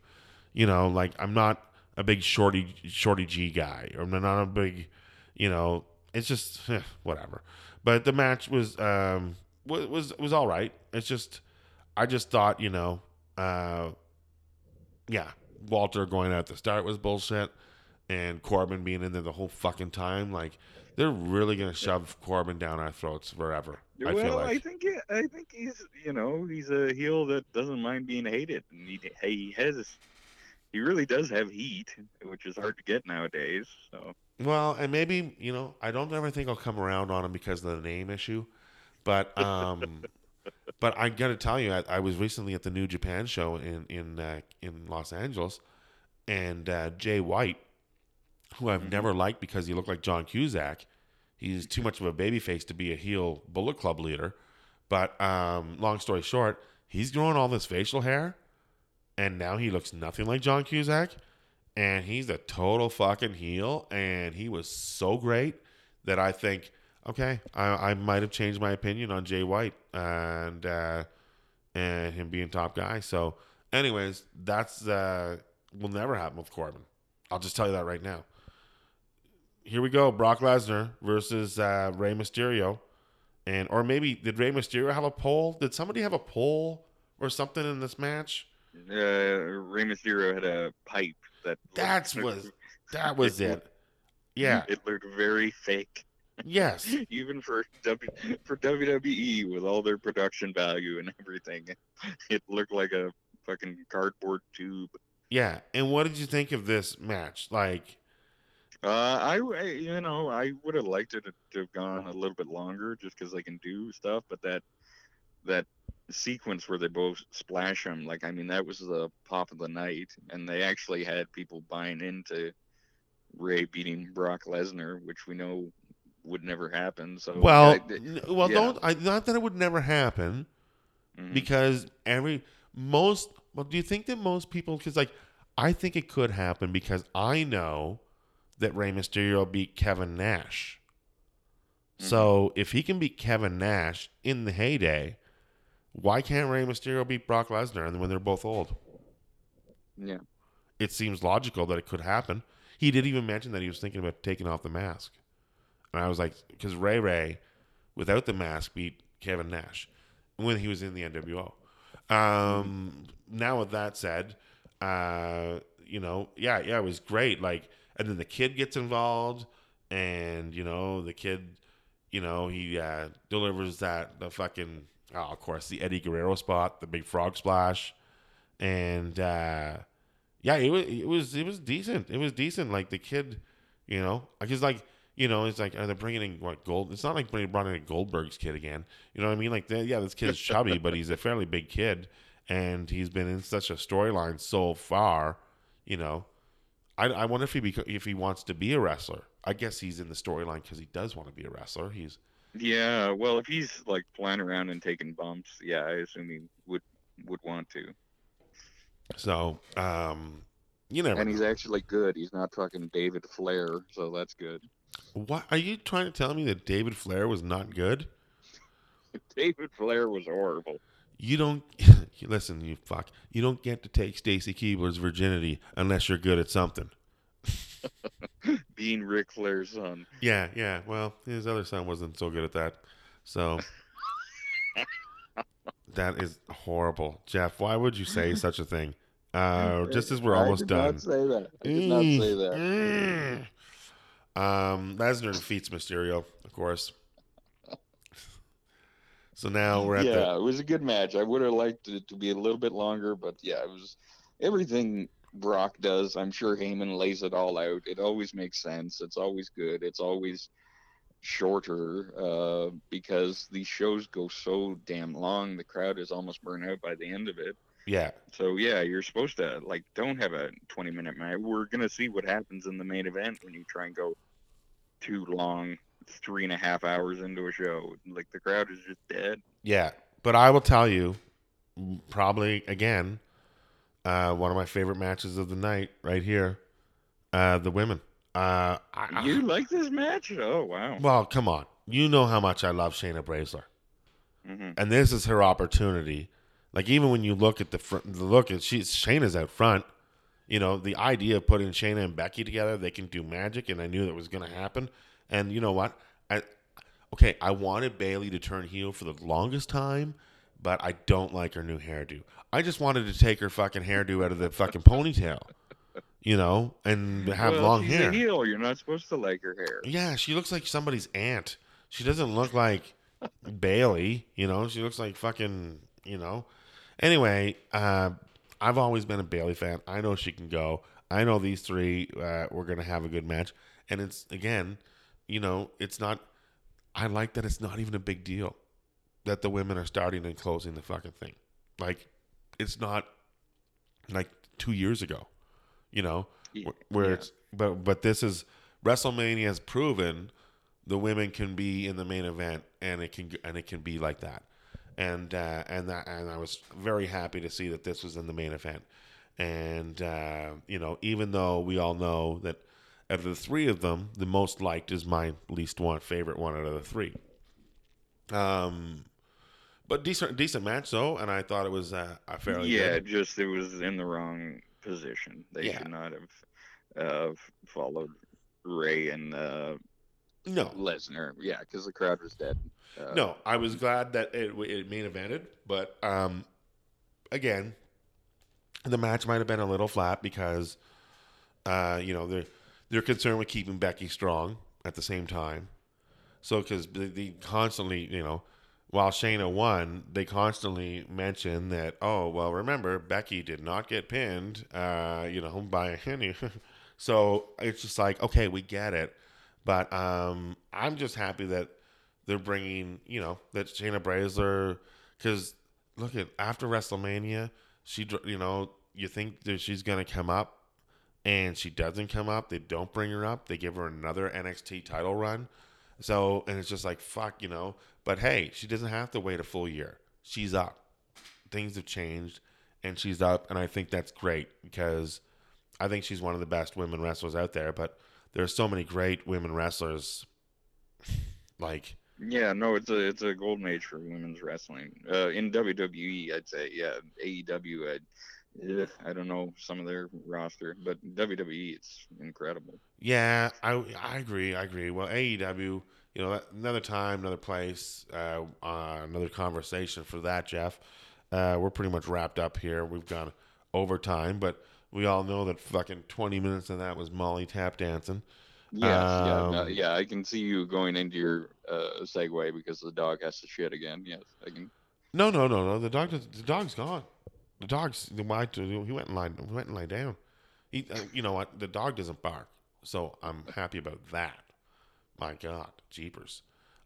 you know, like I'm not a big shorty shorty G guy, or I'm not a big, you know, it's just eh, whatever. But the match was um was was was all right. It's just I just thought, you know, uh, yeah, Walter going out at the start was bullshit, and Corbin being in there the whole fucking time. Like they're really gonna shove Corbin down our throats forever. I well, feel like. I think it, I think he's you know he's a heel that doesn't mind being hated, and he he has he really does have heat, which is hard to get nowadays. So Well, and maybe you know, I don't ever think I'll come around on him because of the name issue, but um, but I got to tell you, I, I was recently at the New Japan show in in uh, in Los Angeles, and uh, Jay White, who I've never liked because he looked like John Cusack, he's too much of a babyface to be a heel Bullet Club leader. But um, long story short, he's growing all this facial hair, and now he looks nothing like John Cusack and he's a total fucking heel and he was so great that i think okay i, I might have changed my opinion on jay white and uh, and him being top guy. So anyways that's uh will never happen with corbin. I'll just tell you that right now here we go brock lesnar versus uh Rey mysterio. And or maybe did Rey mysterio have a poll? Did somebody have a poll or something in this match? Uh, Rey Mysterio had a pipe that that's was that was it yeah. It looked very fake, yes. Even for w, for WWE with all their production value and everything. It looked like a fucking cardboard tube. Yeah, and what did you think of this match? Like, Uh, I, I- you know, I would have liked it to have gone a little bit longer, just because they can do stuff. But that that sequence where they both splash them, like I mean, that was the pop of the night, and they actually had people buying into Rey beating Brock Lesnar, which we know would never happen. So well, I- n- well, yeah. don't I, not that it would never happen mhm. because every most. Well, do you think that most people? Because like, I think it could happen because I know that Rey Mysterio beat Kevin Nash. So if he can beat Kevin Nash in the heyday, why can't Rey Mysterio beat Brock Lesnar and when they're both old? yeah. it seems logical that it could happen. He did even mention that he was thinking about taking off the mask. And I was like, because Rey Rey, without the mask, beat Kevin Nash when he was in the NWO. Um, now, with that said, uh, you know, yeah, yeah, it was great. Like, and then the kid gets involved, and, you know, the kid, you know, he uh, delivers that, the fucking, oh, of course, the Eddie Guerrero spot, the big frog splash. And, uh, yeah, it was it was it was decent. It was decent. Like the kid, you know, because like you know, it's like are they bringing in what gold? It's not like they brought in Goldberg's kid again. You know what I mean? Like, yeah, this kid's chubby, but he's a fairly big kid, and he's been in such a storyline so far. You know, I, I wonder if he beco- if he wants to be a wrestler. I guess he's in the storyline because he does want to be a wrestler. He's Yeah, well, if he's like flying around and taking bumps, yeah, I assume he would would want to. so um, you never. And he's actually good. He's not fucking David Flair, so that's good. What are you trying to tell me that David Flair was not good? David Flair was horrible. You don't listen, you fuck. You don't get to take Stacy Keibler's virginity unless you're good at something. Being Ric Flair's son. Yeah, yeah. Well, his other son wasn't so good at that. So that is horrible, Jeff. Why would you say such a thing? Uh, just as we're I almost did done. Not say that. I did not say that. Mm. Um, Lesnar defeats Mysterio, of course. So now we're at yeah, the it was a good match. I would have liked it to be a little bit longer, but yeah, it was everything Brock does. I'm sure Heyman lays it all out. It always makes sense. It's always good. It's always shorter uh, because these shows go so damn long. The crowd is almost burned out by the end of it. yeah, So yeah, you're supposed to like don't have a 20 minute match. We're gonna see what happens in the main event when you try and go too long, three and a half hours into a show. Like the crowd is just dead. yeah. But I will tell you, probably again, uh, one of my favorite matches of the night right here, uh, the women. Uh, I, You like this match? Oh wow. well, come on. You know how much I love Shayna Baszler. hmm and this is her opportunity. Like even when you look at the front, the look at she Shayna's out front. You know the idea of putting Shayna and Becky together, they can do magic, and I knew that was going to happen. And you know what? I okay, I wanted Bailey to turn heel for the longest time, but I don't like her new hairdo. I just wanted to take her fucking hairdo out of the fucking ponytail, you know, and have well, long hair. A heel. You're not supposed to like her hair. Yeah, she looks like somebody's aunt. She doesn't look like Bailey, you know. She looks like fucking, you know. Anyway, uh, I've always been a Bailey fan. I know she can go. I know these three uh, we're gonna have a good match, and it's again, you know, it's not. I like that it's not even a big deal that the women are starting and closing the fucking thing. Like, it's not like two years ago, you know Yeah. where it's but but this is WrestleMania has proven the women can be in the main event and it can and it can be like that and uh, and that and I was very happy to see that this was in the main event and uh, you know even though we all know that out of the three of them the most liked is my least one favorite one out of the three um but decent decent match though and I thought it was uh, a fairly yeah, good. just it was in the wrong position. They Yeah. should not have uh, followed Rey and uh, no Lesnar. Yeah, because the crowd was dead. Uh, No, I was glad that it, it main evented, but um, again, the match might have been a little flat because, uh, you know, they're they're concerned with keeping Becky strong at the same time. So, because they, they constantly, you know, while Shayna won, they constantly mention that, oh, well, remember Becky did not get pinned, uh, you know, by any. so it's just like, okay, we get it, but um, I'm just happy that they're bringing, you know, that Shayna Baszler, because look at after WrestleMania, she, you know, you think that she's gonna come up, and she doesn't come up. They don't bring her up. They give her another NXT title run. So, and it's just like fuck, you know. But hey, she doesn't have to wait a full year. She's up. Things have changed, and she's up, and I think that's great because I think she's one of the best women wrestlers out there. But there's so many great women wrestlers, like Yeah, no, it's a it's a golden age for women's wrestling. Uh, in WWE, I'd say yeah. AEW, I'd, eh, I don't know some of their roster, but WWE, it's incredible. Yeah, I I agree. I agree. Well, AEW, you know, another time, another place, uh, uh, another conversation for that, Jeff. Uh, we're pretty much wrapped up here. We've gone overtime, but we all know that fucking twenty minutes of that was Molly tap dancing. Yes, yeah, no, Um, yeah. I can see you going into your uh, segue because the dog has to shit again. Yes, I can. No, no, no, no. The dog, the dog's gone. The dog's the why he went and lied, went and lay down. He, uh, you know what? The dog doesn't bark, so I'm happy about that. My God, jeepers.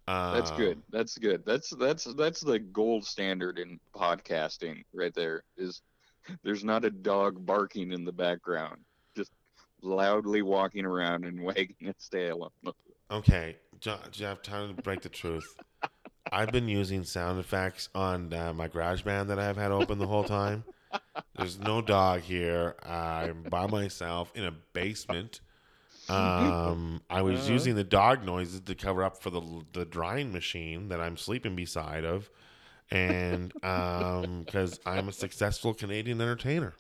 That's Um, good. That's good. That's that's that's the gold standard in podcasting right there. Is there's not a dog barking in the background, just loudly walking around and wagging its tail. Okay, Jeff, time to break the truth. I've been using sound effects on uh, my GarageBand that I've had open the whole time. There's no dog here. I'm by myself in a basement. Um, I was Uh-huh. using the dog noises to cover up for the the drying machine that I'm sleeping beside of, and because I'm a successful Canadian entertainer,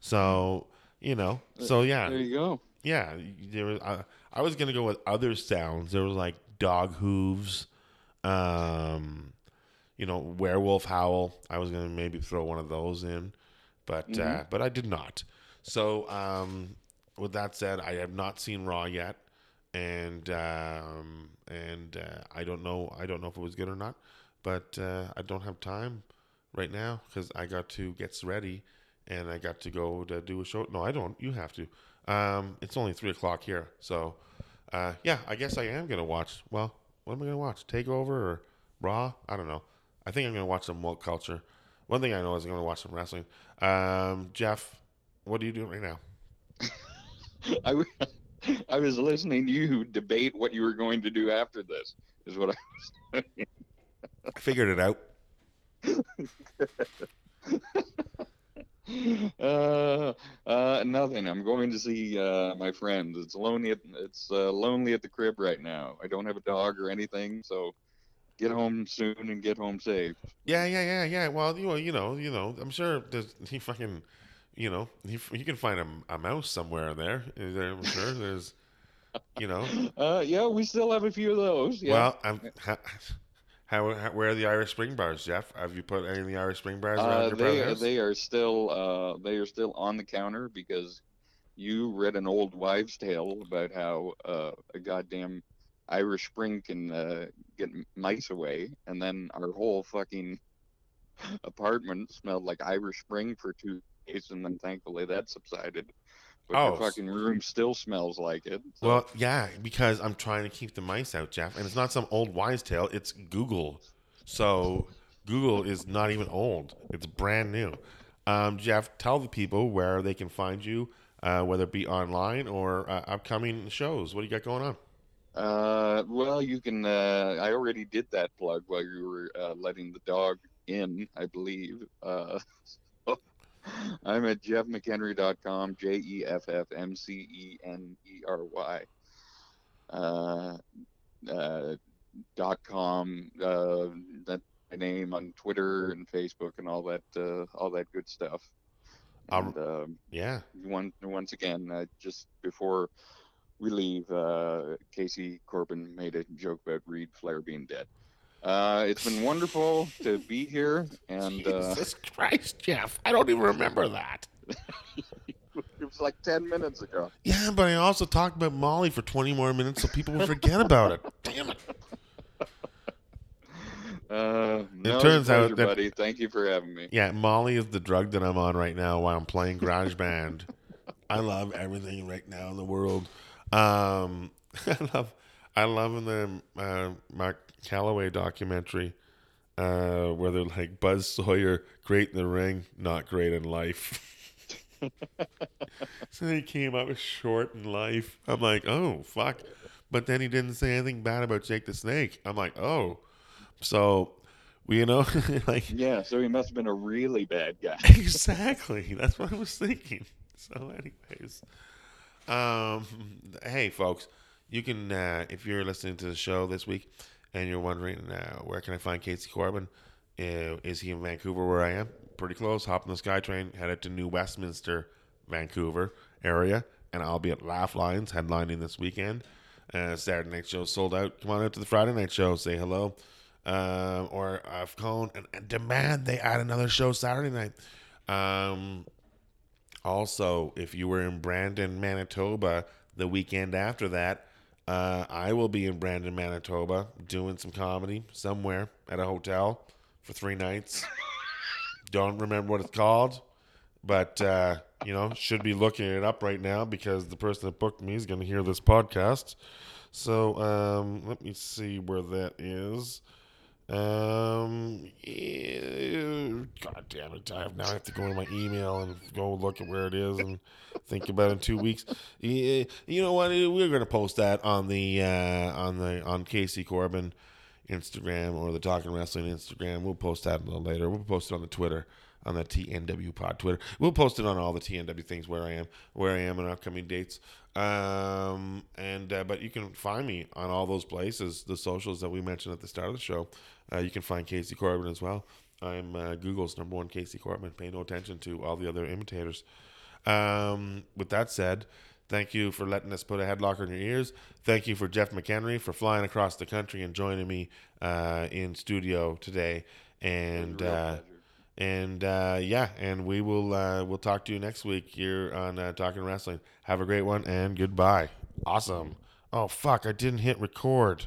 so you know, so yeah, There you go. yeah, there was. I, I was gonna go with other sounds. There was like dog hooves, um, you know, werewolf howl. I was gonna maybe throw one of those in, but uh, but I did not. So um, with that said, I have not seen Raw yet, and um, and uh, I don't know. I don't know if it was good or not. but uh, I don't have time right now because I got to get ready and I got to go to do a show. No, I don't. You have to. Um, it's only three o'clock here, so uh, yeah, I guess I am gonna watch. Well, what am I gonna watch? Takeover or Raw? I don't know. I think I'm gonna watch some woke culture. One thing I know is I'm gonna watch some wrestling. Um, Jeff, what are you doing right now? I was listening to you debate what you were going to do after this. Is what I was doing. I figured it out. uh, uh, nothing. I'm going to see uh, my friend. It's lonely. At, it's uh, lonely at the crib right now. I don't have a dog or anything, so get home soon and get home safe. Yeah, yeah, yeah, yeah. Well, you know, you know, you know. I'm sure there's he fucking, you know, he you can find a, a mouse somewhere there. There I'm sure there's, you know. Uh, yeah, we still have a few of those. Yeah. Well, I'm. How, how, where are the Irish Spring bars, Jeff? Have you put any of the Irish Spring bars around Uh, your they brother's house? they are still uh, they are still on the counter because you read an old wives' tale about how uh, a goddamn Irish Spring can uh, get mice away, and then our whole fucking apartment smelled like Irish Spring for two days, and then thankfully that subsided. But Oh, the fucking room still smells like it. so- Well, yeah, because I'm trying to keep the mice out, Jeff, and it's not some old wise tale. It's Google, so Google is not even old; it's brand new. Um, Jeff, tell the people where they can find you, uh, whether it be online or uh, upcoming shows. What do you got going on? Uh, well, you can. Uh, I already did that plug while you were uh, letting the dog in, I believe. I'm at jeffmcenery.com, J E F F M C E N E R Y. Uh, uh, dot com. Uh, that's my name on Twitter and Facebook and all that. Uh, all that good stuff. Um, And, um, Yeah, one once again, uh, just before we leave, uh, Casey Corbin made a joke about Reid Flair being dead. Uh, it's been wonderful to be here, and uh, Jesus Christ, Jeff, I don't even remember that. it was like ten minutes ago. Yeah, but I also talked about Molly for 20 more minutes so people will forget about it. Damn it. Uh, no, it's a turns out that- buddy. Thank you for having me. Yeah, Molly is the drug that I'm on right now while I'm playing GarageBand. I love everything right now in the world. Um, I love, I love in the uh, Mark Calaway documentary uh, where they're like Buzz Sawyer, great in the ring, not great in life. so he came out short in life. I'm like, oh fuck, but then he didn't say anything bad about Jake the Snake. I'm like, oh, so. We, you know, like Yeah, so he must have been a really bad guy. exactly. That's what I was thinking. So, anyways, um, hey, folks, you can uh, if you're listening to the show this week and you're wondering uh, where can I find Casey Corbin? Uh, is he in Vancouver where I am? Pretty close. Hop on the SkyTrain, headed to New Westminster, Vancouver area, and I'll be at Laugh Lines headlining this weekend. Uh, Saturday night show sold out. Come on out to the Friday night show. Say hello. Um, or I've called and, and demand they add another show Saturday night. Um, also, if you were in Brandon, Manitoba, the weekend after that, uh, I will be in Brandon, Manitoba, doing some comedy somewhere at a hotel for three nights. Don't remember what it's called, but uh, you know, should be looking it up right now because the person that booked me is going to hear this podcast. So um, let me see where that is. Um, God damn it! I have now I have to go to my email and go look at where it is and think about it in two weeks. You know what? We're gonna post that on the uh, on the on Casey Corbin Instagram or the Talking Wrestling Instagram. We'll post that a little later. We'll post it on the Twitter on the TNW Pod Twitter. We'll post it on all the TNW things where I am, where I am, and upcoming dates. Um, and uh, but you can find me on all those places, the socials that we mentioned at the start of the show. Uh, you can find Casey Corbin as well. I'm uh, Google's number one Casey Corbin. Pay no attention to all the other imitators. Um, with that said, thank you for letting us put a headlocker in your ears. Thank you for Jeff McEnery for flying across the country and joining me uh, in studio today. And uh. And uh, yeah, and we will uh, we'll talk to you next week here on uh, Talking Wrestling. Have a great one and goodbye. Awesome. Oh fuck! I didn't hit record.